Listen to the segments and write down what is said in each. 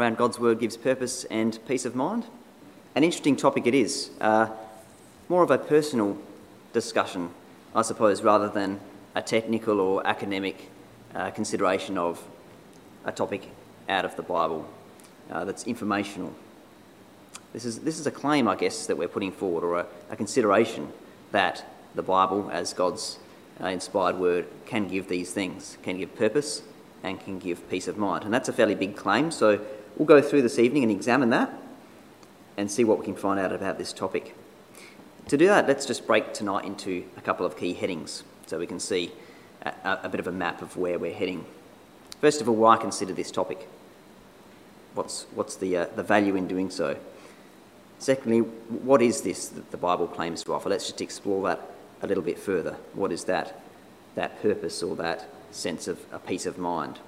around God's Word gives purpose and peace of mind. An interesting topic it is, uh, more of a personal discussion, I suppose, rather than a technical or academic uh, consideration of a topic out of the Bible uh, that's informational. This is, this is a claim, I guess, that we're putting forward, or a, a consideration that the Bible, as God's uh, inspired word, can give these things, can give purpose and can give peace of mind. And that's a fairly big claim, so we'll go through this evening and examine that and see what we can find out about this topic. To do that, let's just break tonight into a couple of key headings so we can see a, a bit of a map of where we're heading. First of all, why consider this topic? What's, what's the, uh, the value in doing so? Secondly, what is this that the Bible claims to offer? Let's just explore that a little bit further. What is that, that purpose or that sense of a peace of mind?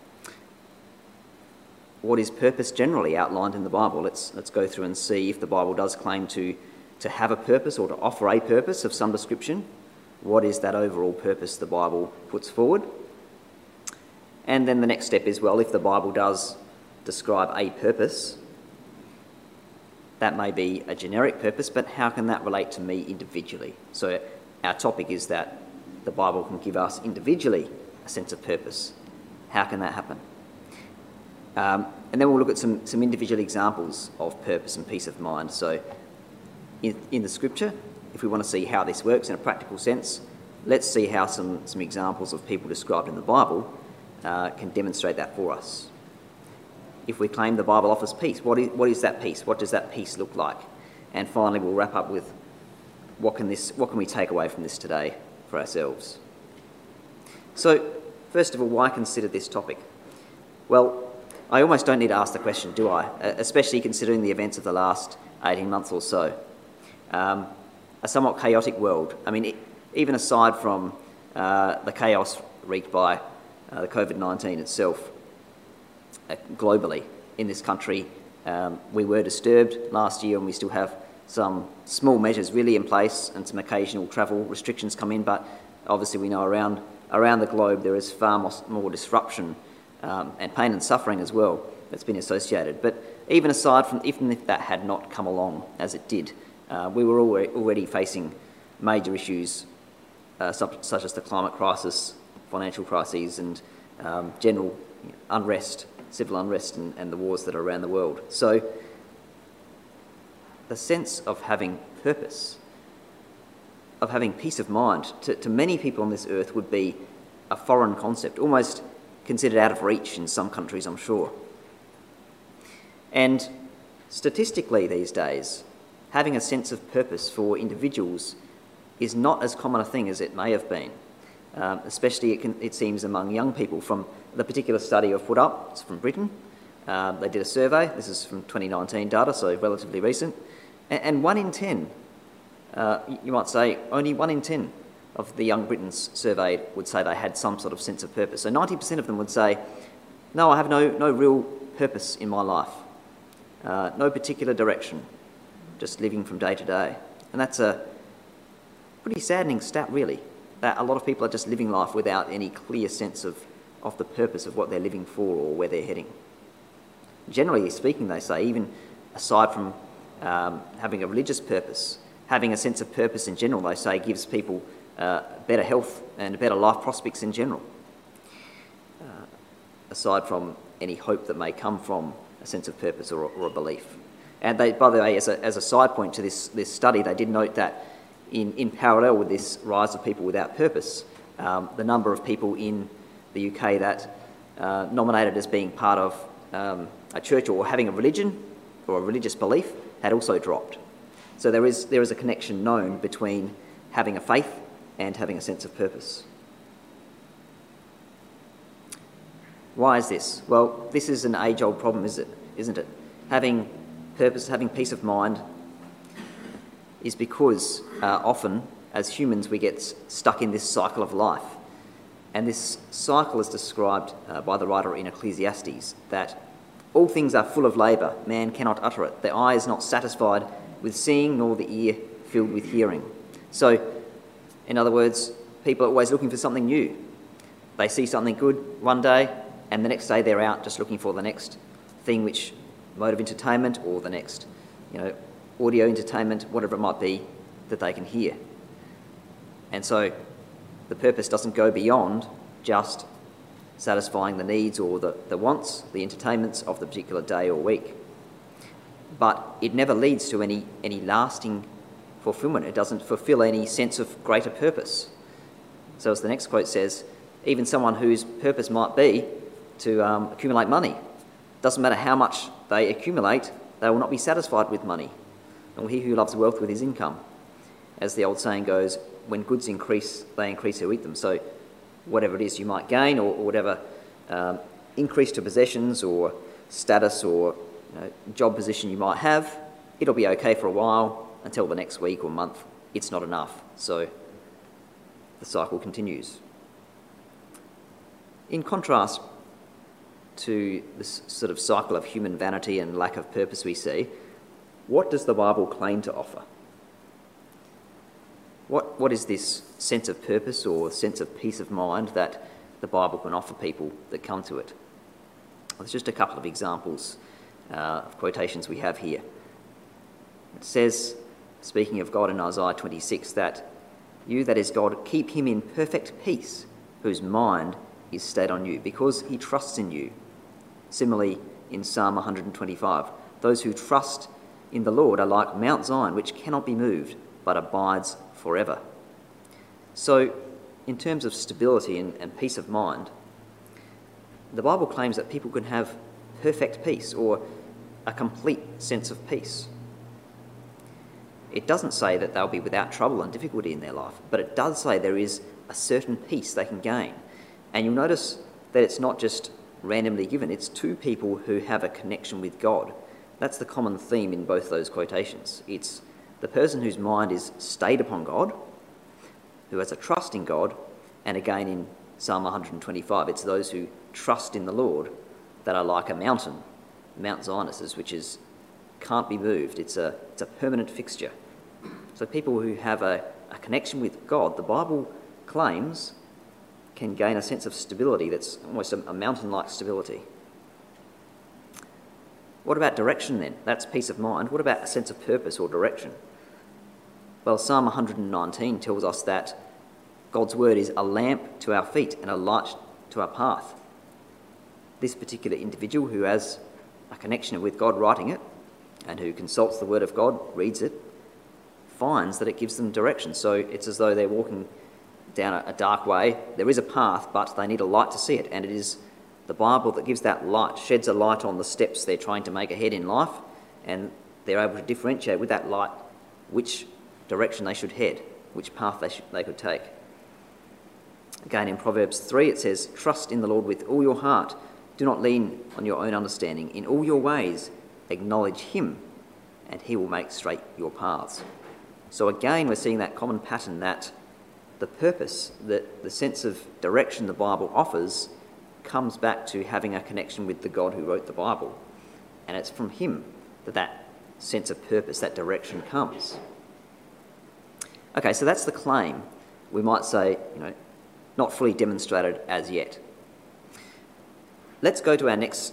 What is purpose generally outlined in the Bible? Let's, let's go through and see if the Bible does claim to, to have a purpose or to offer a purpose of some description. What is that overall purpose the Bible puts forward? And then the next step is well, if the Bible does describe a purpose, that may be a generic purpose, but how can that relate to me individually? So, our topic is that the Bible can give us individually a sense of purpose. How can that happen? Um, and then we'll look at some, some individual examples of purpose and peace of mind. So, in, in the scripture, if we want to see how this works in a practical sense, let's see how some, some examples of people described in the Bible uh, can demonstrate that for us if we claim the Bible offers peace, what is, what is that peace? What does that peace look like? And finally, we'll wrap up with what can, this, what can we take away from this today for ourselves? So, first of all, why consider this topic? Well, I almost don't need to ask the question, do I? Especially considering the events of the last 18 months or so. Um, a somewhat chaotic world. I mean, it, even aside from uh, the chaos wreaked by uh, the COVID 19 itself, uh, globally in this country. Um, we were disturbed last year and we still have some small measures really in place and some occasional travel restrictions come in, but obviously we know around, around the globe there is far more disruption um, and pain and suffering as well that's been associated. But even aside from, even if that had not come along as it did, uh, we were already facing major issues uh, such as the climate crisis, financial crises, and um, general unrest civil unrest and, and the wars that are around the world. So, the sense of having purpose, of having peace of mind, to, to many people on this earth would be a foreign concept, almost considered out of reach in some countries, I'm sure. And statistically, these days, having a sense of purpose for individuals is not as common a thing as it may have been, um, especially it, can, it seems among young people from the particular study I've put up, it's from Britain. Um, they did a survey, this is from 2019 data, so relatively recent, and, and one in 10, uh, you might say, only one in 10 of the young Britons surveyed would say they had some sort of sense of purpose. So 90% of them would say, no, I have no, no real purpose in my life, uh, no particular direction, just living from day to day. And that's a pretty saddening stat, really, that a lot of people are just living life without any clear sense of of the purpose of what they're living for or where they're heading. Generally speaking, they say, even aside from um, having a religious purpose, having a sense of purpose in general, they say, gives people uh, better health and better life prospects in general, uh, aside from any hope that may come from a sense of purpose or, or a belief. And they, by the way, as a, as a side point to this, this study, they did note that in, in parallel with this rise of people without purpose, um, the number of people in the UK that uh, nominated as being part of um, a church or having a religion or a religious belief had also dropped. So there is, there is a connection known between having a faith and having a sense of purpose. Why is this? Well, this is an age old problem, is it, isn't it? Having purpose, having peace of mind is because uh, often, as humans, we get stuck in this cycle of life and this cycle is described uh, by the writer in Ecclesiastes that all things are full of labour, man cannot utter it. The eye is not satisfied with seeing, nor the ear filled with hearing. So, in other words, people are always looking for something new. They see something good one day, and the next day they're out just looking for the next thing which mode of entertainment or the next, you know, audio entertainment, whatever it might be, that they can hear. And so the purpose doesn't go beyond just satisfying the needs or the, the wants, the entertainments of the particular day or week. But it never leads to any, any lasting fulfillment. It doesn't fulfill any sense of greater purpose. So, as the next quote says, even someone whose purpose might be to um, accumulate money, doesn't matter how much they accumulate, they will not be satisfied with money. Nor he who loves wealth with his income. As the old saying goes, when goods increase, they increase who eat them. So, whatever it is you might gain or, or whatever um, increase to possessions or status or you know, job position you might have, it'll be okay for a while until the next week or month. It's not enough. So, the cycle continues. In contrast to this sort of cycle of human vanity and lack of purpose we see, what does the Bible claim to offer? What, what is this sense of purpose or sense of peace of mind that the Bible can offer people that come to it? Well, there's just a couple of examples uh, of quotations we have here. It says, speaking of God in Isaiah 26, that you, that is God, keep him in perfect peace, whose mind is stayed on you, because he trusts in you. Similarly, in Psalm 125, those who trust in the Lord are like Mount Zion, which cannot be moved, but abides forever. So, in terms of stability and, and peace of mind, the Bible claims that people can have perfect peace or a complete sense of peace. It doesn't say that they'll be without trouble and difficulty in their life, but it does say there is a certain peace they can gain. And you'll notice that it's not just randomly given, it's two people who have a connection with God. That's the common theme in both those quotations. It's the person whose mind is stayed upon God, who has a trust in God, and again in Psalm 125, it's those who trust in the Lord that are like a mountain, Mount Zionis's, which is can't be moved. It's a, it's a permanent fixture. So people who have a, a connection with God, the Bible claims can gain a sense of stability that's almost a, a mountain like stability. What about direction then? That's peace of mind. What about a sense of purpose or direction? Well, Psalm 119 tells us that God's word is a lamp to our feet and a light to our path. This particular individual who has a connection with God writing it and who consults the word of God, reads it, finds that it gives them direction. So it's as though they're walking down a, dark way. There is a path, but they need a light to see it. And it is the Bible that gives that light, sheds a light on the steps they're trying to make ahead in life, and they're able to differentiate with that light which direction they should head, which path they, should, they could take. Again, in Proverbs 3, it says, Trust in the Lord with all your heart. Do not lean on your own understanding. In all your ways, acknowledge Him, and He will make straight your paths. So, again, we're seeing that common pattern that the purpose, that the sense of direction the Bible offers, comes back to having a connection with the God who wrote the Bible. And it's from Him that that sense of purpose, that direction comes. Okay, so that's the claim. We might say, you know, not fully demonstrated as yet. Let's go to our next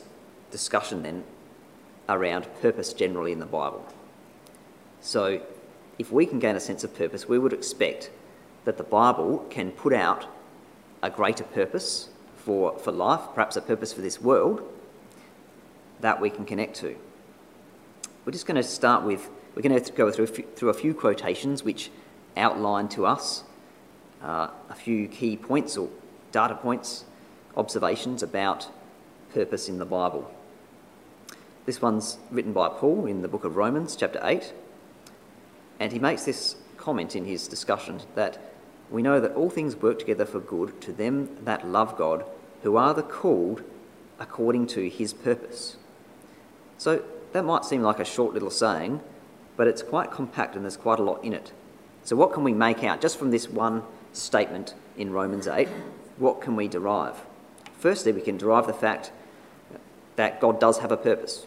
discussion then around purpose generally in the Bible. So, if we can gain a sense of purpose, we would expect that the Bible can put out a greater purpose for, for life, perhaps a purpose for this world, that we can connect to. We're just going to start with, we're going to go through a few, through a few quotations which outline to us uh, a few key points or data points, observations about purpose in the Bible. This one's written by Paul in the book of Romans, chapter 8, and he makes this comment in his discussion that we know that all things work together for good to them that love God, who are the called according to his purpose. So that might seem like a short little saying, but it's quite compact and there's quite a lot in it. So, what can we make out just from this one statement in Romans 8? What can we derive? Firstly, we can derive the fact that God does have a purpose.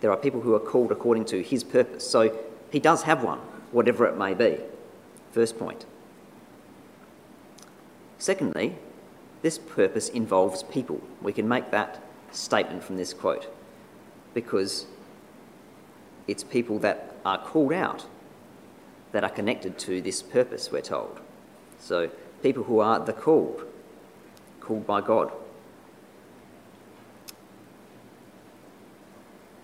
There are people who are called according to his purpose. So, he does have one, whatever it may be. First point. Secondly, this purpose involves people. We can make that statement from this quote. because it's people that are called out that are connected to this purpose, we're told. So, people who are the called, called by God.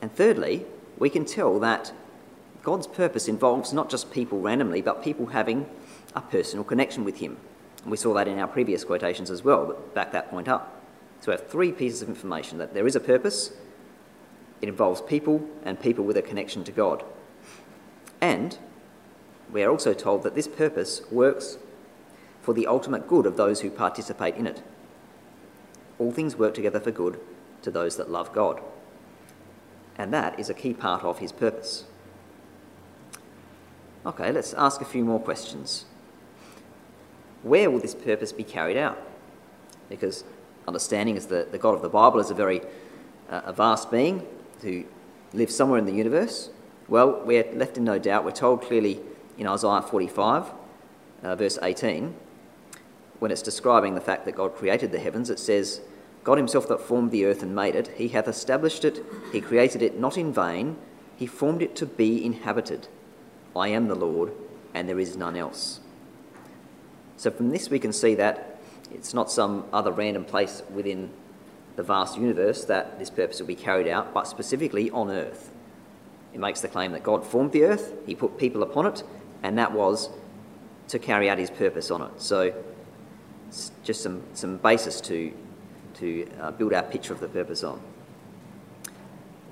And thirdly, we can tell that God's purpose involves not just people randomly, but people having a personal connection with Him. And we saw that in our previous quotations as well, but back that point up. So we have three pieces of information that there is a purpose, it involves people, and people with a connection to God. And we are also told that this purpose works for the ultimate good of those who participate in it. All things work together for good to those that love God. And that is a key part of his purpose. Okay, let's ask a few more questions. Where will this purpose be carried out? Because understanding is that the God of the Bible is a very uh, a vast being who lives somewhere in the universe. Well, we're left in no doubt. We're told clearly in Isaiah 45, uh, verse 18, when it's describing the fact that God created the heavens, it says, God himself that formed the earth and made it, he hath established it, he created it not in vain, he formed it to be inhabited. I am the Lord, and there is none else. So from this we can see that it's not some other random place within the vast universe that this purpose will be carried out, but specifically on earth. It makes the claim that God formed the earth, he put people upon it, and that was to carry out his purpose on it. So just some, some basis to, to uh, build our picture of the purpose on.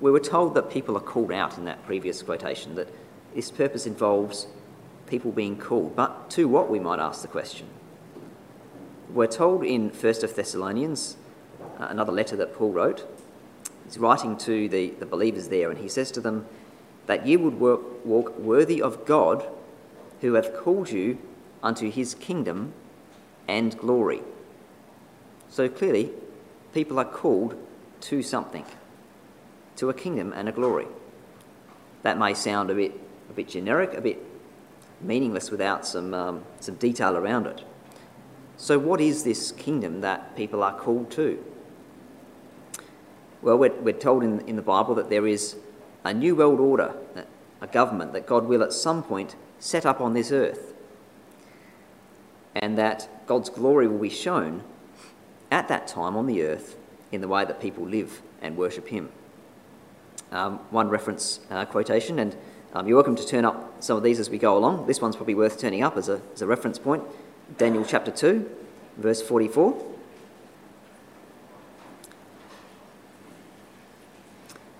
We were told that people are called out in that previous quotation, that this purpose involves people being called. But to what, we might ask the question? We're told in 1st of Thessalonians, uh, another letter that Paul wrote, he's writing to the, the believers there, and he says to them, that ye would work, walk worthy of God, who hath called you unto his kingdom and glory. So clearly, people are called to something, to a kingdom and a glory. That may sound a bit, a bit generic, a bit meaningless without some, um, some detail around it. So, what is this kingdom that people are called to? Well, we're, we're told in, in the Bible that there is a new world order, a government that God will at some point set up on this earth, and that God's glory will be shown at that time on the earth in the way that people live and worship Him. Um, one reference uh, quotation, and um, you're welcome to turn up some of these as we go along. This one's probably worth turning up as a, as a reference point. Daniel chapter 2, verse 44.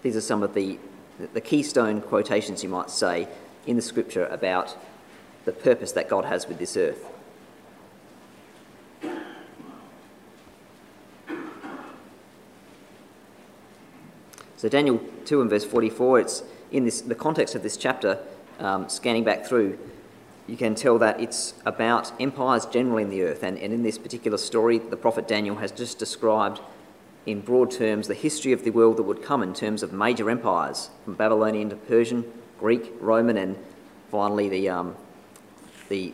These are some of the the keystone quotations, you might say, in the scripture about the purpose that God has with this earth. So, Daniel 2 and verse 44, it's in this, the context of this chapter, um, scanning back through, you can tell that it's about empires generally in the earth. And, and in this particular story, the prophet Daniel has just described in broad terms, the history of the world that would come in terms of major empires, from Babylonian to Persian, Greek, Roman, and finally the, um, the,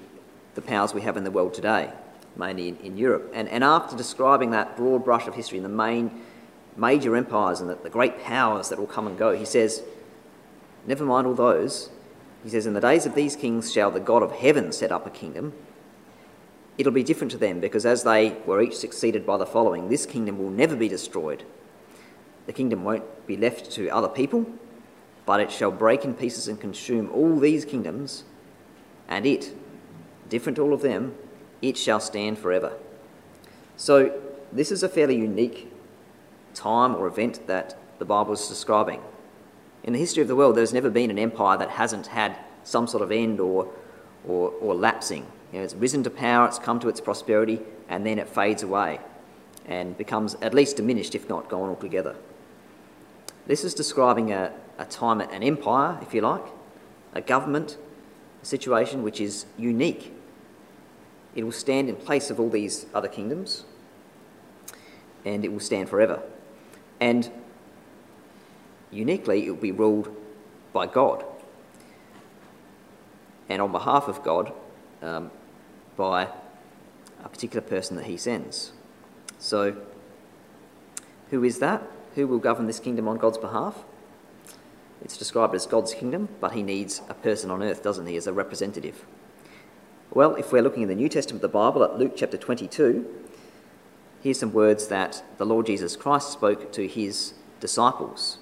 the powers we have in the world today, mainly in, in Europe. And, and after describing that broad brush of history and the main major empires and the, the great powers that will come and go, he says, Never mind all those. He says, In the days of these kings shall the God of heaven set up a kingdom it'll be different to them because as they were each succeeded by the following, this kingdom will never be destroyed. The kingdom won't be left to other people, but it shall break in pieces and consume all these kingdoms, and it, different to all of them, it shall stand forever. So, this is a fairly unique time or event that the Bible is describing. In the history of the world, there's never been an empire that hasn't had some sort of end or, or, or lapsing. You know, it's risen to power, it's come to its prosperity, and then it fades away and becomes at least diminished, if not gone altogether. This is describing a, a time, an empire, if you like, a government, a situation which is unique. It will stand in place of all these other kingdoms, and it will stand forever. And uniquely, it will be ruled by God. And on behalf of God, um, by a particular person that he sends. So, who is that? Who will govern this kingdom on God's behalf? It's described as God's kingdom, but he needs a person on earth, doesn't he, as a representative? Well, if we're looking in the New Testament of the Bible at Luke chapter 22, here's some words that the Lord Jesus Christ spoke to his disciples.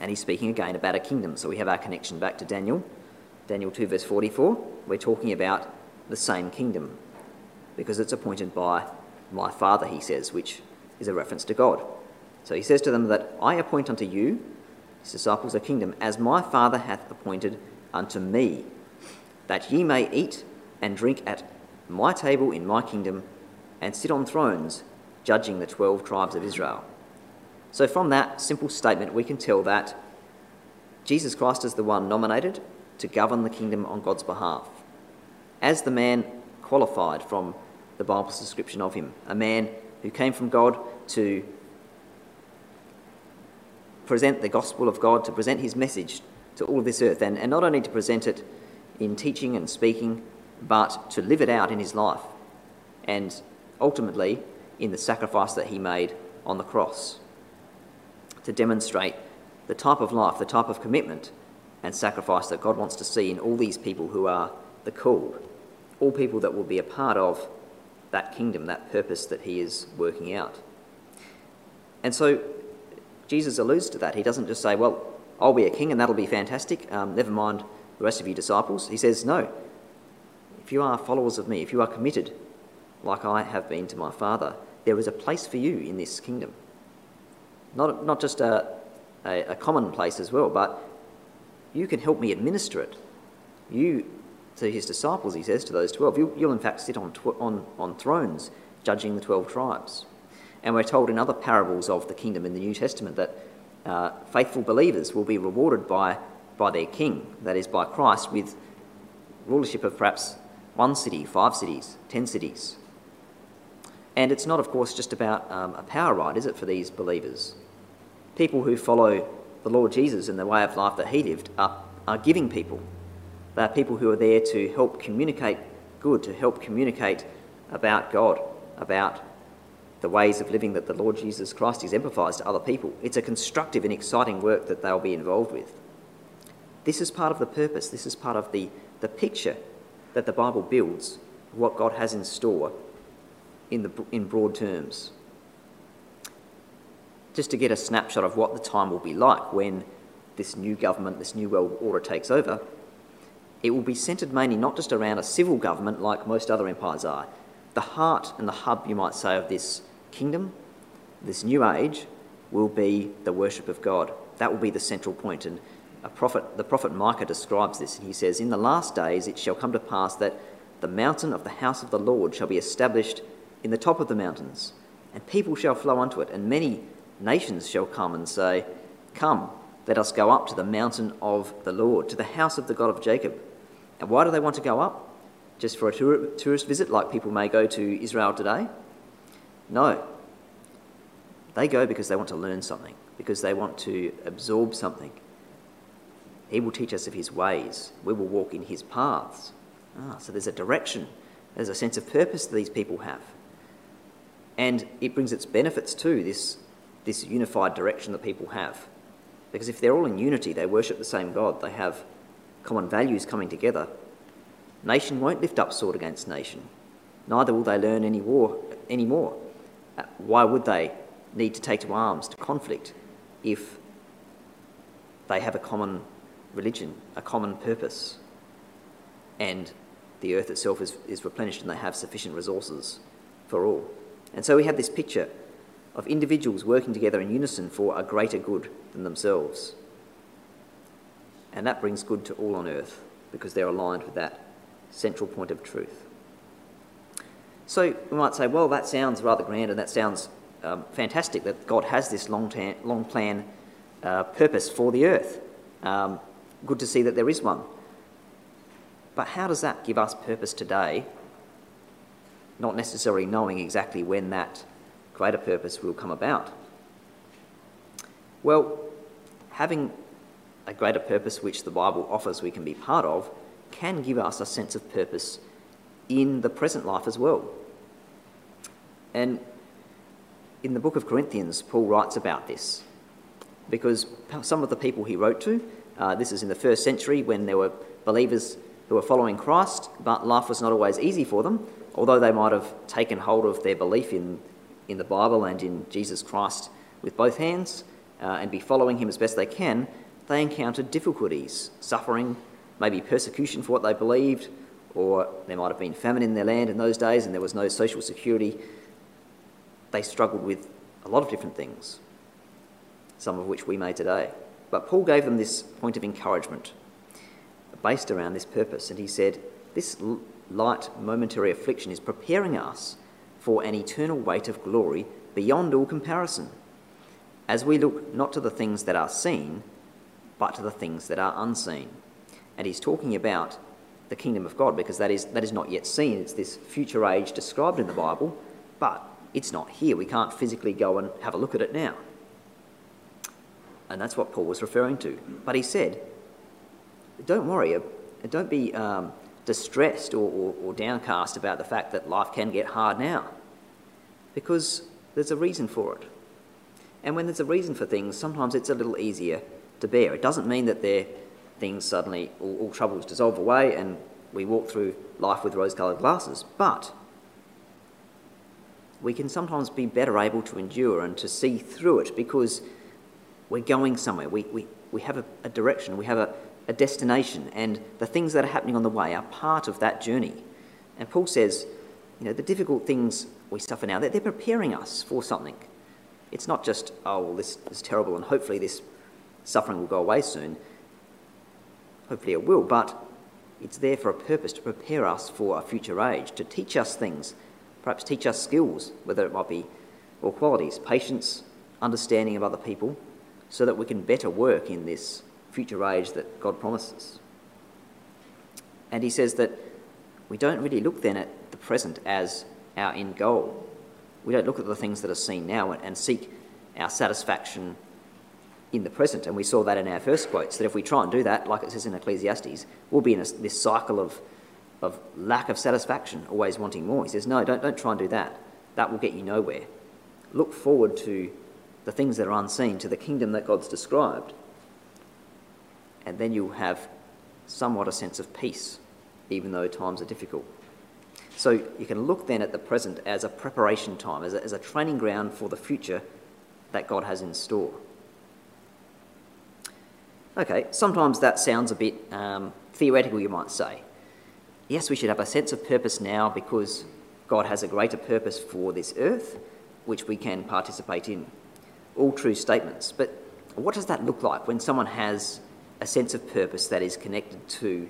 And he's speaking again about a kingdom. So we have our connection back to Daniel. Daniel 2, verse 44. We're talking about the same kingdom because it's appointed by my Father, he says, which is a reference to God. So he says to them that I appoint unto you, his disciples, a kingdom, as my Father hath appointed unto me that ye may eat and drink at my table in my kingdom, and sit on thrones, judging the twelve tribes of Israel. So, from that simple statement, we can tell that Jesus Christ is the one nominated to govern the kingdom on God's behalf. As the man qualified from the Bible's description of him, a man who came from God to present the gospel of God, to present his message to all of this earth, and, and not only to present it in teaching and speaking, but to live it out in his life and ultimately in the sacrifice that he made on the cross to demonstrate the type of life, the type of commitment and sacrifice that God wants to see in all these people who are the called, all people that will be a part of that kingdom, that purpose that he is working out. And so Jesus alludes to that. He doesn't just say, Well, I'll be a king and that'll be fantastic, um, never mind the rest of you disciples. He says, No. If you are followers of me, if you are committed, like I have been to my Father, there is a place for you in this kingdom. Not, not just a, a, a common place as well, but you can help me administer it. You, to his disciples, he says to those 12, you, will in fact sit on, tw- on, on thrones judging the 12 tribes. And we're told in other parables of the kingdom in the New Testament that uh, faithful believers will be rewarded by by their king, that is, by Christ, with rulership of perhaps one city, five cities, ten cities. And it's not, of course, just about um, a power ride, is it, for these believers? People who follow the Lord Jesus and the way of life that he lived are, are giving people. They are people who are there to help communicate good, to help communicate about God, about the ways of living that the Lord Jesus Christ exemplifies to other people. It's a constructive and exciting work that they'll be involved with. This is part of the purpose, this is part of the, the picture that the Bible builds, what God has in store in, the, in broad terms. Just to get a snapshot of what the time will be like when this new government, this new world order takes over, it will be centred mainly not just around a civil government like most other empires are. The heart and the hub, you might say, of this kingdom, this new age, will be the worship of God. That will be the central point. And a prophet, the prophet Micah describes this, and he says, In the last days it shall come to pass that the mountain of the house of the Lord shall be established in the top of the mountains, and people shall flow unto it, and many nations shall come and say, Come, let us go up to the mountain of the Lord, to the house of the God of Jacob. And why do they want to go up? Just for a tour- tourist visit, like people may go to Israel today? No. They go because they want to learn something, because they want to absorb something he will teach us of his ways. We will walk in his paths. Ah, so there's a direction, there's a sense of purpose that these people have. And it brings its benefits too, this, this unified direction that people have. Because if they're all in unity, they worship the same God, they have common values coming together, nation won't lift up sword against nation. Neither will they learn any war anymore. Uh, why would they need to take to arms to conflict if they have a common religion, a common purpose, and the earth itself is, is replenished and they have sufficient resources for all. And so we have this picture of individuals working together in unison for a greater good than themselves. And that brings good to all on earth because they're aligned with that central point of truth. So we might say, well, that sounds rather grand and that sounds um, fantastic that God has this long, long plan uh, purpose for the earth. Um, good to see that there is one. But how does that give us purpose today, not necessarily knowing exactly when that greater purpose will come about? Well, having a greater purpose which the Bible offers we can be part of can give us a sense of purpose in the present life as well. And in the book of Corinthians, Paul writes about this. because some of the people he wrote to, uh, this is in the first century when there were believers who were following Christ, but life was not always easy for them, although they might have taken hold of their belief in, in the Bible and in Jesus Christ with both hands uh, and be following him as best they can, they encountered difficulties, suffering, maybe persecution for what they believed, or there might have been famine in their land in those days and there was no social security. They struggled with a lot of different things, some of which we may today. But Paul gave them this point of encouragement based around this purpose, and he said, This light momentary affliction is preparing us for an eternal weight of glory beyond all comparison, as we look not to the things that are seen, but to the things that are unseen. And he's talking about the kingdom of God because that is, that is not yet seen. It's this future age described in the Bible, but it's not here. We can't physically go and have a look at it now. And that's what Paul was referring to. But he said, don't worry, uh, don't be um, distressed or, or, or downcast about the fact that life can get hard now, because there's a reason for it. And when there's a reason for things, sometimes it's a little easier to bear. It doesn't mean that they're things suddenly, all, all troubles dissolve away and we walk through life with rose coloured glasses. But we can sometimes be better able to endure and to see through it because we're going somewhere. We, we, we have a, a direction, we have a, a destination, and the things that are happening on the way are part of that journey. And Paul says, you know, the difficult things we suffer now, they're, they're preparing us for something. It's not just, oh, well, this is terrible and hopefully this suffering will go away soon. Hopefully it will, but it's there for a purpose to prepare us for a future age, to teach us things, perhaps teach us skills, whether it might be or qualities, patience, understanding of other people, so that we can better work in this future age that God promises. And he says that we don't really look then at the present as our end goal. We don't look at the things that are seen now and seek our satisfaction in the present. And we saw that in our first quotes that if we try and do that, like it says in Ecclesiastes, we'll be in a, this cycle of, of lack of satisfaction, always wanting more. He says, No, don't, don't try and do that. That will get you nowhere. Look forward to the things that are unseen, to the kingdom that God's described. And then you'll have somewhat a sense of peace, even though times are difficult. So you can look then at the present as a preparation time, as a, as a training ground for the future that God has in store. Okay, sometimes that sounds a bit um, theoretical, you might say. Yes, we should have a sense of purpose now because God has a greater purpose for this earth, which we can participate in. All true statements. But what does that look like when someone has a sense of purpose that is connected to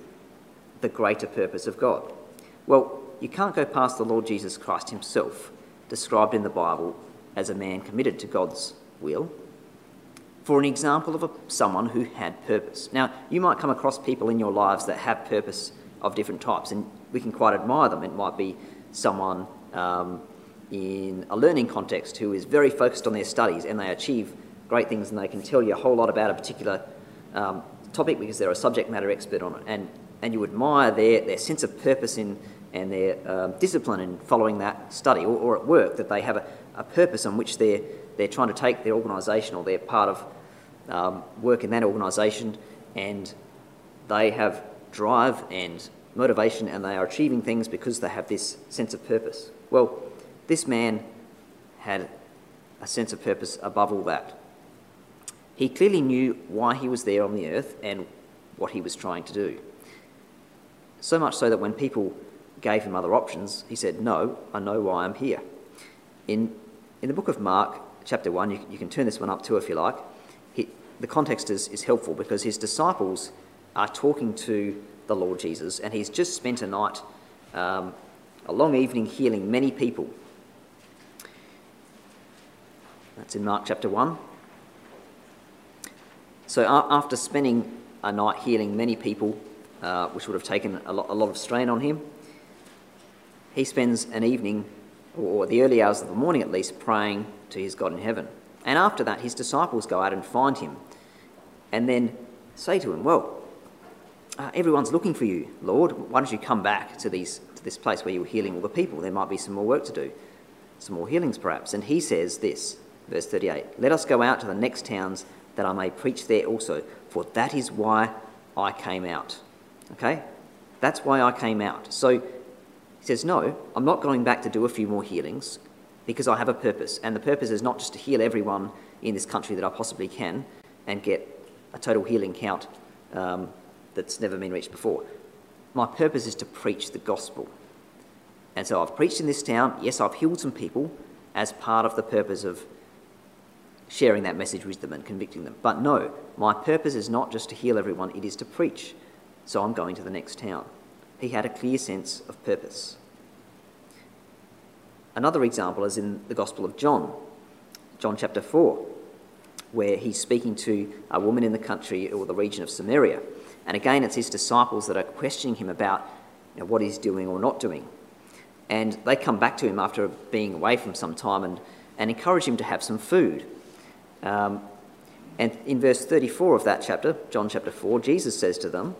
the greater purpose of God? Well, you can't go past the Lord Jesus Christ himself, described in the Bible as a man committed to God's will for an example of a, someone who had purpose. Now, you might come across people in your lives that have purpose of different types, and we can quite admire them. It might be someone um, in a learning context who is very focused on their studies and they achieve great things and they can tell you a whole lot about a particular um, topic because they're a subject matter expert on it. And, and you admire their, their sense of purpose in, and their um, discipline in following that study, or, or at work, that they have a, a purpose on which they're they're trying to take their organisation or they're part of um, work in that organisation and they have drive and motivation and they are achieving things because they have this sense of purpose. Well, this man had a sense of purpose above all that. He clearly knew why he was there on the earth and what he was trying to do. So much so that when people gave him other options, he said, No, I know why I'm here. In, in the book of Mark, chapter 1, you, you can turn this one up too if you like. He, the context is, is helpful because his disciples are talking to the Lord Jesus, and he's just spent a night, um, a long evening, healing many people. That's in Mark chapter 1. So, after spending a night healing many people, uh, which would have taken a lot, a lot of strain on him, he spends an evening, or the early hours of the morning at least, praying to his God in heaven. And after that, his disciples go out and find him and then say to him, Well, uh, everyone's looking for you, Lord. Why don't you come back to, these, to this place where you were healing all the people? There might be some more work to do, some more healings perhaps. And he says this, verse 38 Let us go out to the next towns that I may preach there also, for that is why I came out. Okay? That's why I came out. So he says, No, I'm not going back to do a few more healings because I have a purpose. And the purpose is not just to heal everyone in this country that I possibly can and get a total healing count um, that's never been reached before. My purpose is to preach the gospel. And so I've preached in this town. Yes, I've healed some people as part of the purpose of sharing that message with them and convicting them. But no, my purpose is not just to heal everyone, it is to preach. So I'm going to the next town. He had a clear sense of purpose. Another example is in the Gospel of John, John chapter 4, where he's speaking to a woman in the country or the region of Samaria. And again, it's his disciples that are questioning him about you know, what he's doing or not doing. And they come back to him after being away from some time and, and encourage him to have some food. Um, and in verse 34 of that chapter, John chapter 4, Jesus says to them,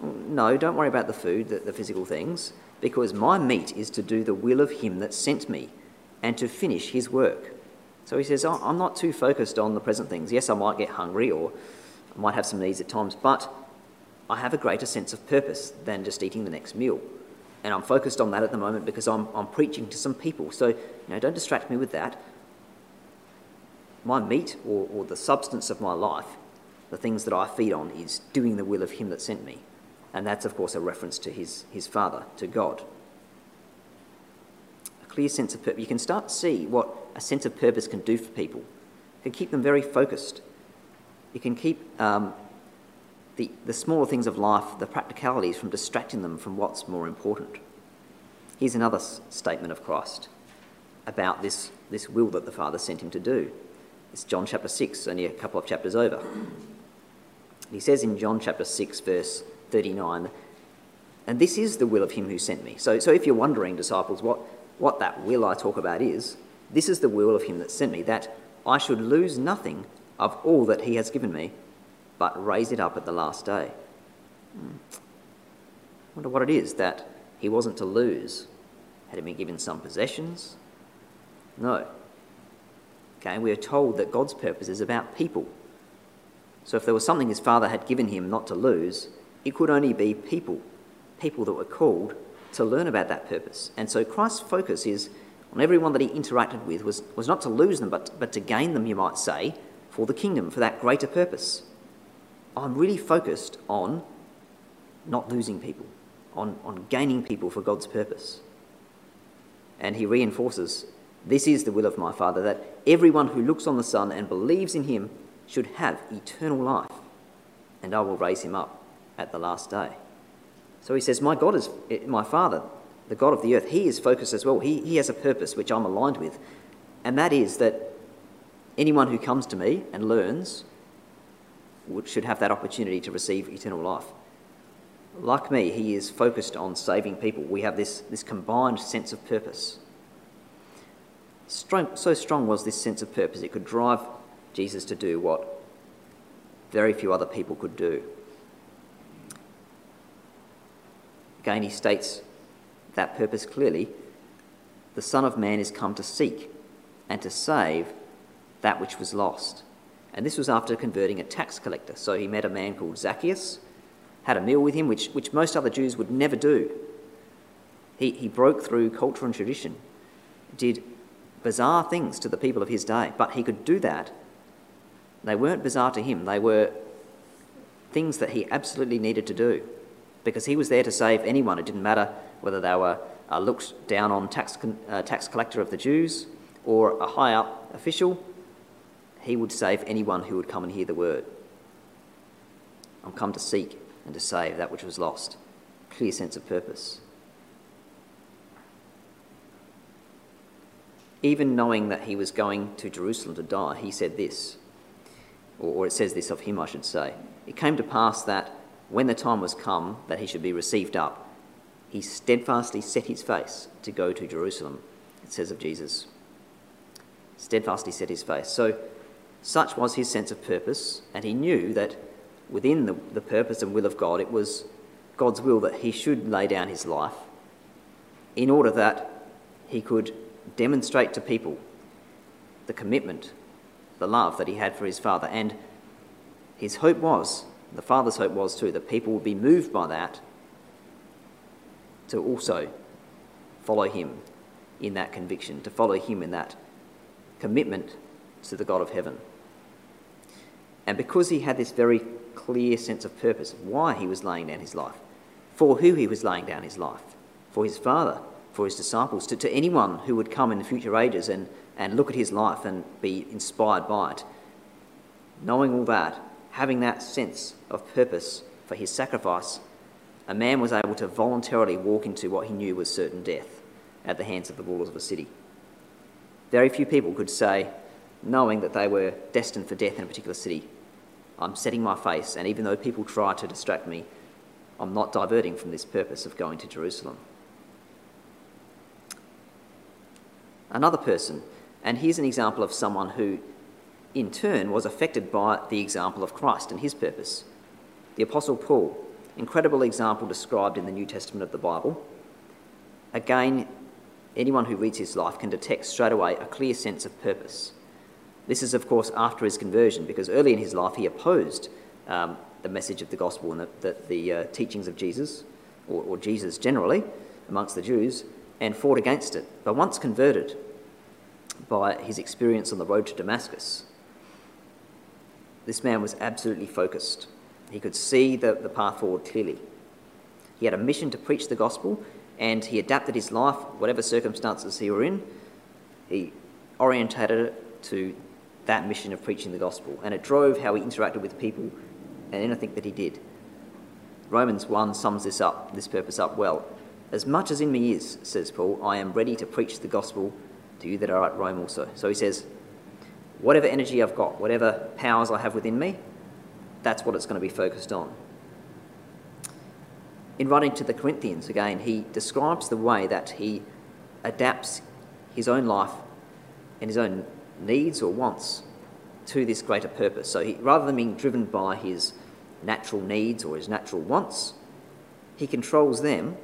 No, don't worry about the food, the, the physical things because my meat is to do the will of him that sent me and to finish his work. So he says, I'm not too focused on the present things. Yes, I might get hungry or I might have some needs at times, but I have a greater sense of purpose than just eating the next meal. And I'm focused on that at the moment because I'm, I'm preaching to some people. So, you know, don't distract me with that. My meat or, or the substance of my life, the things that I feed on, is doing the will of him that sent me. And that's, of course, a reference to his, his Father, to God. A clear sense of purpose. You can start to see what a sense of purpose can do for people. It can keep them very focused. It can keep um, the, the smaller things of life, the practicalities, from distracting them from what's more important. Here's another statement of Christ about this, this will that the Father sent him to do. It's John chapter 6, only a couple of chapters over. He says in John chapter 6, verse 39. And this is the will of him who sent me. So, so if you're wondering, disciples, what, what that will I talk about is, this is the will of him that sent me, that I should lose nothing of all that he has given me, but raise it up at the last day. Hmm. wonder what it is that he wasn't to lose. Had he been given some possessions? No. Okay, we are told that God's purpose is about people. So if there was something his father had given him not to lose, it could only be people, people that were called to learn about that purpose. And so Christ's focus is on everyone that he interacted with was, was not to lose them, but, but to gain them, you might say, for the kingdom, for that greater purpose. I'm really focused on not losing people, on, on gaining people for God's purpose. And he reinforces this is the will of my Father, that everyone who looks on the Son and believes in him should have eternal life, and I will raise him up at the last day. So he says, My God is my Father, the God of the earth. He is focused as well. He, he has a purpose which I'm aligned with, and that is that anyone who comes to me and learns should have that opportunity to receive eternal life. Like me, he is focused on saving people. We have this, this combined sense of purpose. Strong, so strong was this sense of purpose, it could drive Jesus to do what very few other people could do. Again, he states that purpose clearly the Son of Man is come to seek and to save that which was lost. And this was after converting a tax collector. So he met a man called Zacchaeus, had a meal with him, which, which most other Jews would never do. He, he broke through culture and tradition, did bizarre things to the people of his day, but he could do that. They weren't bizarre to him, they were things that he absolutely needed to do because he was there to save anyone. It didn't matter whether they were a looked down on tax, uh, tax collector of the Jews or a high up official, he would save anyone who would come and hear the word. I'm come to seek and to save that which was lost. Clear sense of purpose. Even knowing that he was going to Jerusalem to die, he said this, or, it says this of him, I should say. It came to pass that when the time was come that he should be received up, he steadfastly set his face to go to Jerusalem, it says of Jesus. Steadfastly set his face. So, such was his sense of purpose, and he knew that within the, the purpose and will of God, it was God's will that he should lay down his life in order that he could demonstrate to people the commitment, the love that he had for his Father, and his hope was, the Father's hope was too, that people would be moved by that to also follow him in that conviction, to follow him in that commitment to the God of heaven. And because he had this very clear sense of purpose of why he was laying down his life, for who he was laying down his life, for his Father, for his disciples, to, to anyone who would come in the future ages and, and look at his life and be inspired by it. Knowing all that, having that sense of purpose for his sacrifice, a man was able to voluntarily walk into what he knew was certain death at the hands of the rulers of a city. Very few people could say, knowing that they were destined for death in a particular city, I'm setting my face, and even though people try to distract me, I'm not diverting from this purpose of going to Jerusalem. Another person, and here's an example of someone who, in turn, was affected by the example of Christ and his purpose. The Apostle Paul, incredible example described in the New Testament of the Bible. Again, anyone who reads his life can detect straight away a clear sense of purpose. This is, of course, after his conversion, because early in his life he opposed um, the message of the gospel and the, the, the uh, teachings of Jesus, or, or Jesus generally, amongst the Jews, and fought against it. But once converted by his experience on the road to Damascus, this man was absolutely focused. He could see the, the path forward clearly. He had a mission to preach the gospel, and he adapted his life, whatever circumstances he were in, he orientated it to that mission of preaching the gospel, and it drove how he interacted with people and anything that he did. Romans 1 sums this up, this purpose up well. As much as in me is, says Paul, I am ready to preach the gospel to you that are at Rome also. So he says, whatever energy I've got, whatever powers I have within me, that's what it's going to be focused on. In writing to the Corinthians, again, he describes the way that he adapts his own life and his own needs or wants to this greater purpose. So he, rather than being driven by his natural needs or his natural wants, he controls them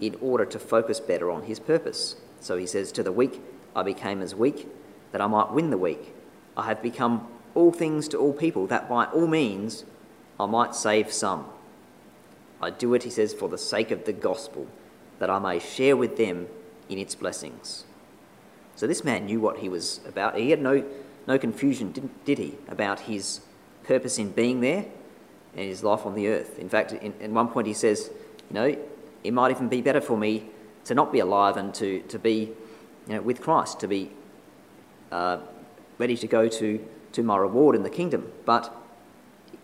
in order to focus better on his purpose. So he says, To the weak, I became as weak, that I might win the weak. I have become all things to all people, that by all means I might save some. I do it, he says, for the sake of the gospel, that I may share with them in its blessings. So this man knew what he was about. He had no, no confusion, didn't, did he, about his purpose in being there and his life on the earth. In fact, in, in one point he says, you know, it might even be better for me to not be alive and to, to be you know, with Christ, to be uh, ready to go to, to my reward in the kingdom. But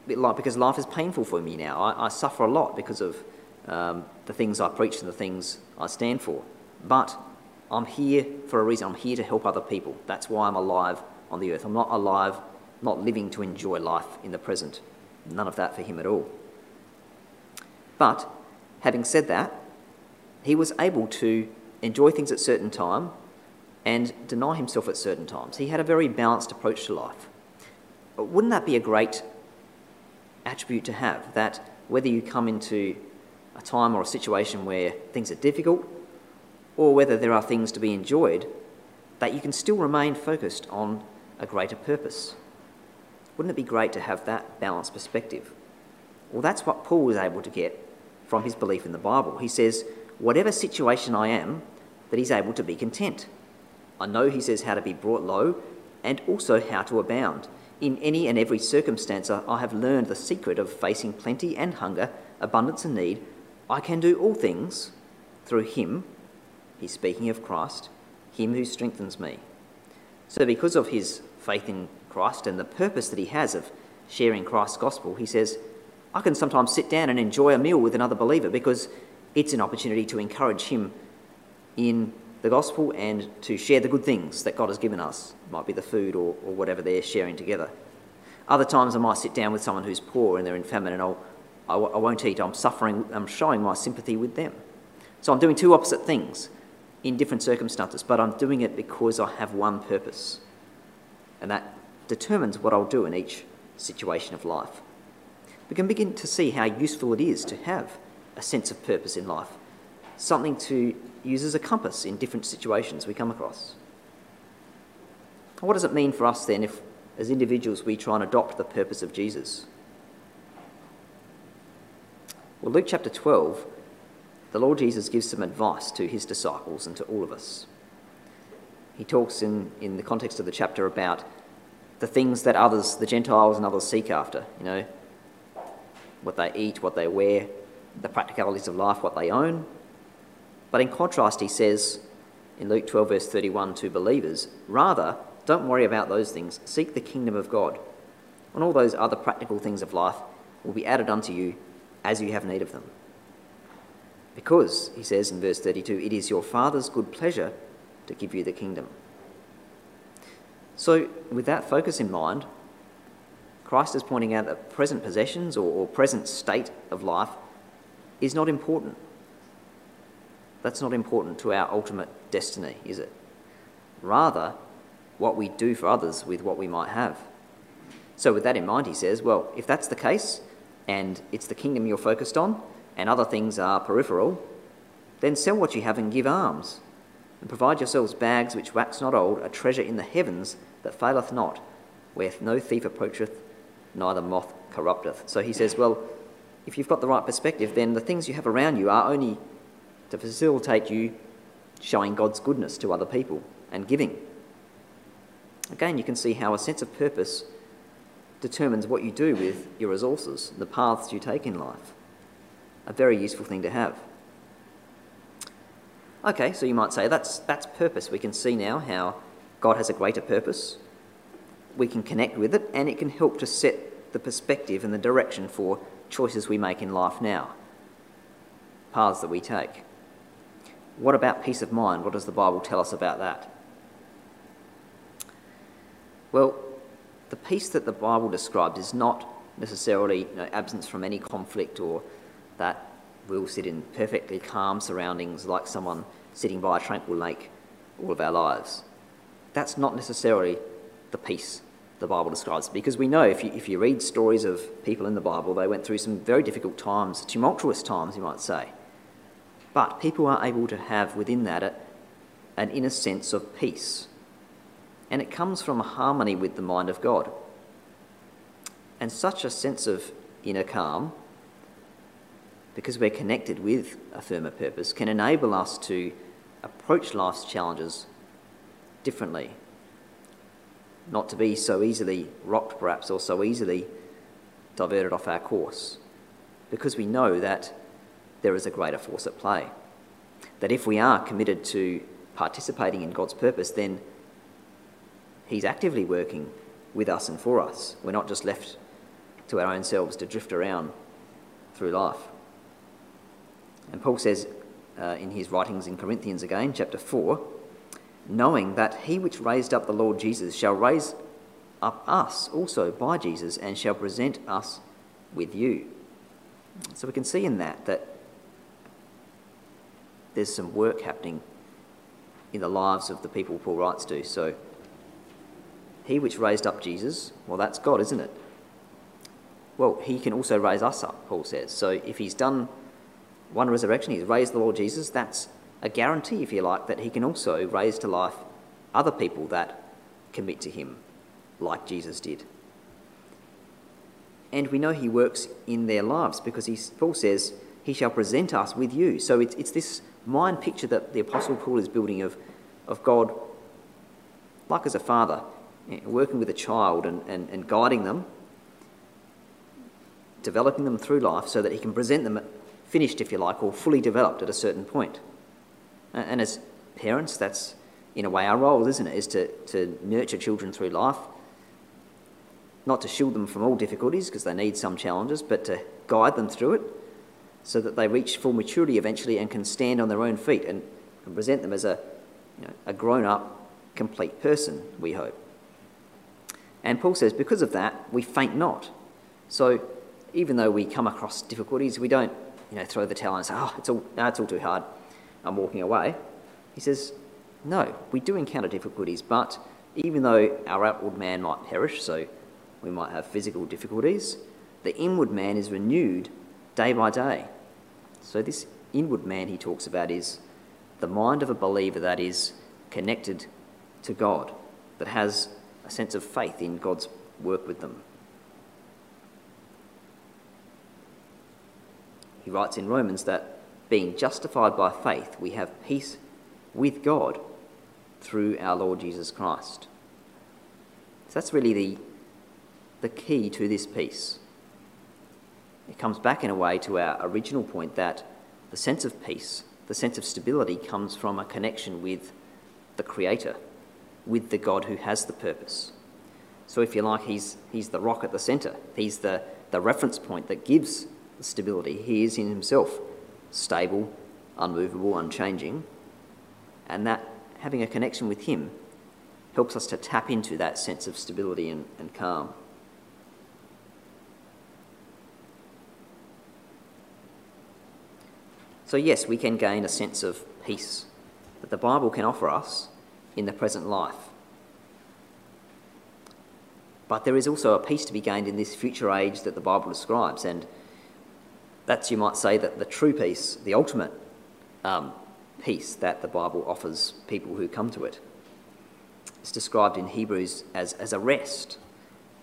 because life is painful for me now, I, I suffer a lot because of um, the things I preach and the things I stand for. But I'm here for a reason. I'm here to help other people. That's why I'm alive on the earth. I'm not alive, not living to enjoy life in the present. None of that for him at all. But having said that, he was able to enjoy things at certain time and deny himself at certain times. He had a very balanced approach to life. Wouldn't that be a great attribute to have? That whether you come into a time or a situation where things are difficult, or whether there are things to be enjoyed, that you can still remain focused on a greater purpose. Wouldn't it be great to have that balanced perspective? Well, that's what Paul was able to get from his belief in the Bible. He says, whatever situation I am, that he's able to be content. I know, he says, how to be brought low and also how to abound. In any and every circumstance, I have learned the secret of facing plenty and hunger, abundance and need. I can do all things through him He's speaking of Christ, him who strengthens me. So, because of his faith in Christ and the purpose that he has of sharing Christ's gospel, he says, I can sometimes sit down and enjoy a meal with another believer because it's an opportunity to encourage him in the gospel and to share the good things that God has given us. It might be the food or, or whatever they're sharing together. Other times I might sit down with someone who's poor and they're in famine and I'll, I, I won't eat. I'm suffering, I'm showing my sympathy with them. So I'm doing two opposite things in different circumstances, but I'm doing it because I have one purpose. And that determines what I'll do in each situation of life. We can begin to see how useful it is to have a sense of purpose in life, something to use as a compass in different situations we come across. What does it mean for us then if as individuals, we try and adopt the purpose of Jesus? Well, Luke chapter 12, the Lord Jesus gives some advice to his disciples and to all of us. He talks in, in the context of the chapter about the things that others, the Gentiles and others, seek after. You know, what they eat, what they wear, the practicalities of life, what they own. But in contrast, he says in Luke 12, verse 31, to believers, rather, don't worry about those things. Seek the kingdom of God. And all those other practical things of life will be added unto you as you have need of them. Because, he says in verse 32, it is your Father's good pleasure to give you the kingdom. So, with that focus in mind, Christ is pointing out that present possessions or, or present state of life is not important. That's not important to our ultimate destiny, is it? Rather, what we do for others with what we might have. So, with that in mind, he says, well, if that's the case and it's the kingdom you're focused on and other things are peripheral, then sell what you have and give alms. And provide yourselves bags which wax not old, a treasure in the heavens that faileth not, where no thief approacheth neither moth corrupteth. So he says, well, if you've got the right perspective, then the things you have around you are only to facilitate you showing God's goodness to other people and giving. Again, you can see how a sense of purpose determines what you do with your resources, the paths you take in life. A very useful thing to have. Okay, so you might say that's, that's purpose. We can see now how God has a greater purpose we can connect with it and it can help to set the perspective and the direction for choices we make in life now, paths that we take. What about peace of mind? What does the Bible tell us about that? Well, the peace that the Bible describes is not necessarily you know, absence from any conflict or that we'll sit in perfectly calm surroundings like someone sitting by a tranquil lake all of our lives. That's not necessarily the peace the Bible describes. Because we know if you, if you read stories of people in the Bible, they went through some very difficult times, tumultuous times, you might say. But people are able to have within that a, an inner sense of peace. And it comes from harmony with the mind of God. And such a sense of inner calm, because we're connected with a firmer purpose, can enable us to approach life's challenges differently not to be so easily rocked, perhaps, or so easily diverted off our course, because we know that there is a greater force at play. That if we are committed to participating in God's purpose, then He's actively working with us and for us. We're not just left to our own selves to drift around through life. And Paul says uh, in his writings in Corinthians again, chapter 4, knowing that he which raised up the Lord Jesus shall raise up us also by Jesus and shall present us with you. So we can see in that that there's some work happening in the lives of the people Paul writes to. So he which raised up Jesus, well, that's God, isn't it? Well, he can also raise us up, Paul says. So if he's done one resurrection, he's raised the Lord Jesus, that's a guarantee, if you like, that he can also raise to life other people that commit to him, like Jesus did. And we know he works in their lives because he, Paul says, He shall present us with you. So it's, it's this mind picture that the Apostle Paul is building of, of God, like as a father, working with a child and, and, and guiding them, developing them through life so that he can present them finished, if you like, or fully developed at a certain point. And as parents, that's in a way our role, isn't it? Is to, to nurture children through life, not to shield them from all difficulties because they need some challenges, but to guide them through it so that they reach full maturity eventually and can stand on their own feet and, and present them as a, you know, a grown up, complete person, we hope. And Paul says, because of that, we faint not. So even though we come across difficulties, we don't you know, throw the towel and say, oh, it's all, no, it's all too hard. I'm walking away. He says, No, we do encounter difficulties, but even though our outward man might perish, so we might have physical difficulties, the inward man is renewed day by day. So, this inward man he talks about is the mind of a believer that is connected to God, that has a sense of faith in God's work with them. He writes in Romans that being justified by faith, we have peace with God through our Lord Jesus Christ. So that's really the, the key to this peace. It comes back in a way to our original point that the sense of peace, the sense of stability, comes from a connection with the Creator, with the God who has the purpose. So, if you like, he's, he's the rock at the centre, he's the, the reference point that gives the stability. He is in himself stable, unmovable, unchanging, and that having a connection with him helps us to tap into that sense of stability and, and calm. So, yes, we can gain a sense of peace that the Bible can offer us in the present life. But there is also a peace to be gained in this future age that the Bible describes, and that's, you might say, that the true peace, the ultimate um, peace that the Bible offers people who come to it. It's described in Hebrews as, as a rest.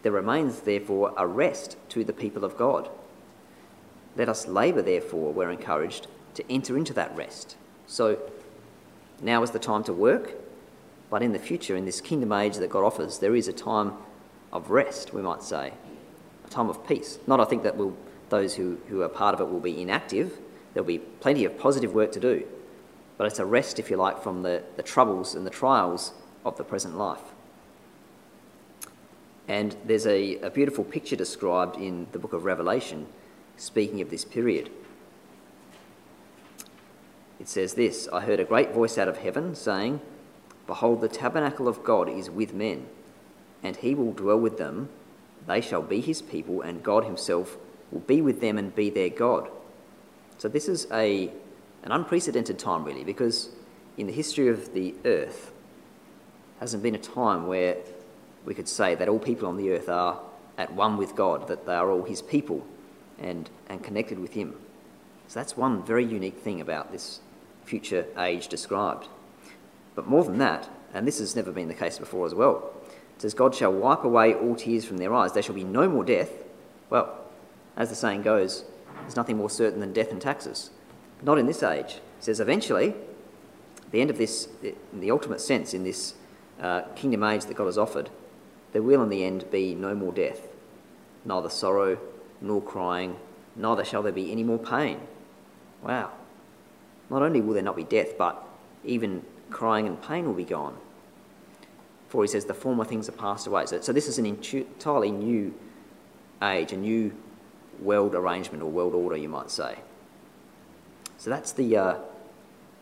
There remains, therefore, a rest to the people of God. Let us labour, therefore, we're encouraged, to enter into that rest. So now is the time to work, but in the future, in this kingdom age that God offers, there is a time of rest, we might say, a time of peace. Not, I think, that will, those who, who are part of it will be inactive. There'll be plenty of positive work to do, but it's a rest, if you like, from the, the troubles and the trials of the present life. And there's a, a beautiful picture described in the book of Revelation speaking of this period. It says this I heard a great voice out of heaven saying, Behold, the tabernacle of God is with men, and he will dwell with them. They shall be his people, and God himself will be with them and be their God. So, this is a, an unprecedented time, really, because in the history of the earth, hasn't been a time where we could say that all people on the earth are at one with God, that they are all his people and, and connected with him. So that's one very unique thing about this future age described. But more than that, and this has never been the case before as well, it says, God shall wipe away all tears from their eyes. There shall be no more death. Well, as the saying goes, there's nothing more certain than death and taxes. Not in this age. Says, eventually, the end of this, in the ultimate sense, in this uh, kingdom age that God has offered, there will in the end be no more death, neither sorrow nor crying, neither shall there be any more pain. Wow. Not only will there not be death, but even crying and pain will be gone. For he says, the former things are passed away. So, so this is an entirely new age, a new world arrangement or world order, you might say. So that's the, uh,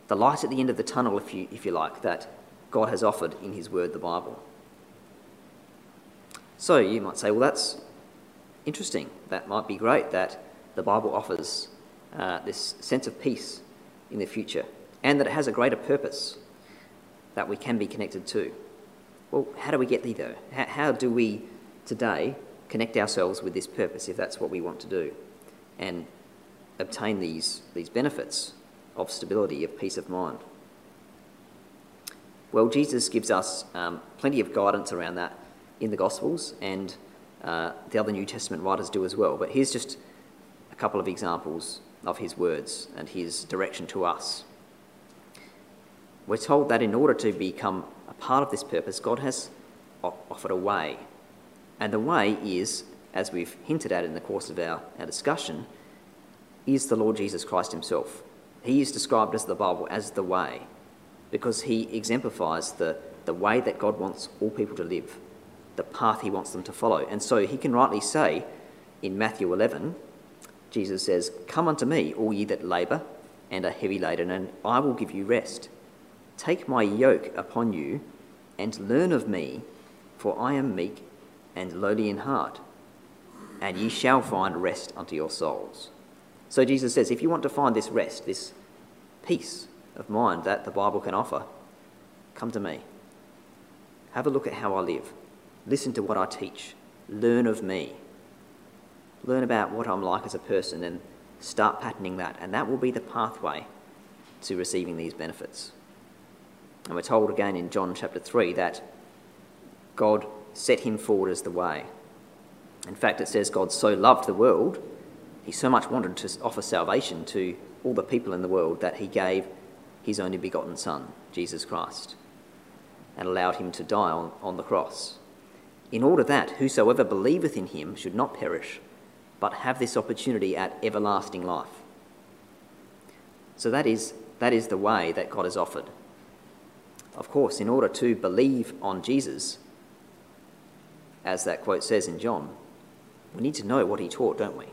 the light at the end of the tunnel, if you, if you like, that God has offered in his word, the Bible. So you might say, well, that's interesting. That might be great that the Bible offers uh, this sense of peace in the future and that it has a greater purpose that we can be connected to. Well, how do we get there though? How, how do we today connect ourselves with this purpose if that's what we want to do and obtain these, these benefits of stability, of peace of mind? Well, Jesus gives us um, plenty of guidance around that in the Gospels, and uh, the other New Testament writers do as well. But here's just a couple of examples of his words and his direction to us. We're told that in order to become a part of this purpose, God has offered a way. And the way is, as we've hinted at in the course of our, our discussion, is the Lord Jesus Christ himself. He is described as the Bible as the way because he exemplifies the, the way that God wants all people to live, the path he wants them to follow. And so he can rightly say in Matthew 11, Jesus says, Come unto me, all ye that labour and are heavy laden, and I will give you rest. Take my yoke upon you and learn of me, for I am meek and lowly in heart, and ye shall find rest unto your souls. So Jesus says, if you want to find this rest, this peace of mind that the Bible can offer, come to me. Have a look at how I live. Listen to what I teach. Learn of me learn about what I'm like as a person and start patterning that. And that will be the pathway to receiving these benefits. And we're told again in John chapter 3 that God set him forward as the way. In fact, it says God so loved the world, he so much wanted to offer salvation to all the people in the world that he gave his only begotten Son, Jesus Christ, and allowed him to die on, on the cross, in order that whosoever believeth in him should not perish, but have this opportunity at everlasting life. So that is, that is the way that God has offered. Of course, in order to believe on Jesus, as that quote says in John, we need to know what he taught, don't we?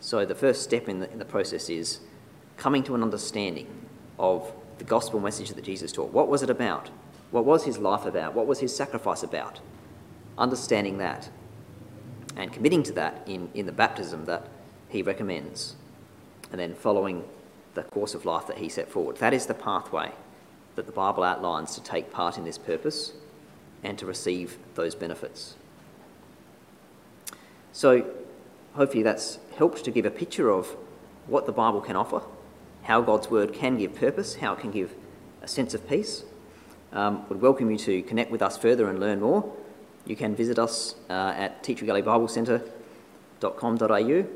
So the first step in the, in the process is coming to an understanding of the gospel message that Jesus taught. What was it about? What was his life about? What was his sacrifice about? Understanding that and committing to that in, in the baptism that he recommends, and then following the course of life that he set forward. That is the pathway that the Bible outlines to take part in this purpose and to receive those benefits. So, hopefully, that's helped to give a picture of what the Bible can offer, how God's Word can give purpose, how it can give a sense of peace. Um, would welcome you to connect with us further and learn more. You can visit us uh, at teachervalleyBiblecentre.com.au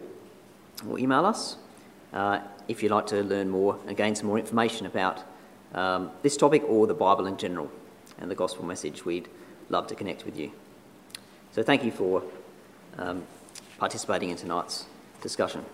or email us uh, if you'd like to learn more and gain some more information about um, this topic or the Bible in general and the gospel message. We'd love to connect with you. So, thank you for um, participating in tonight's discussion.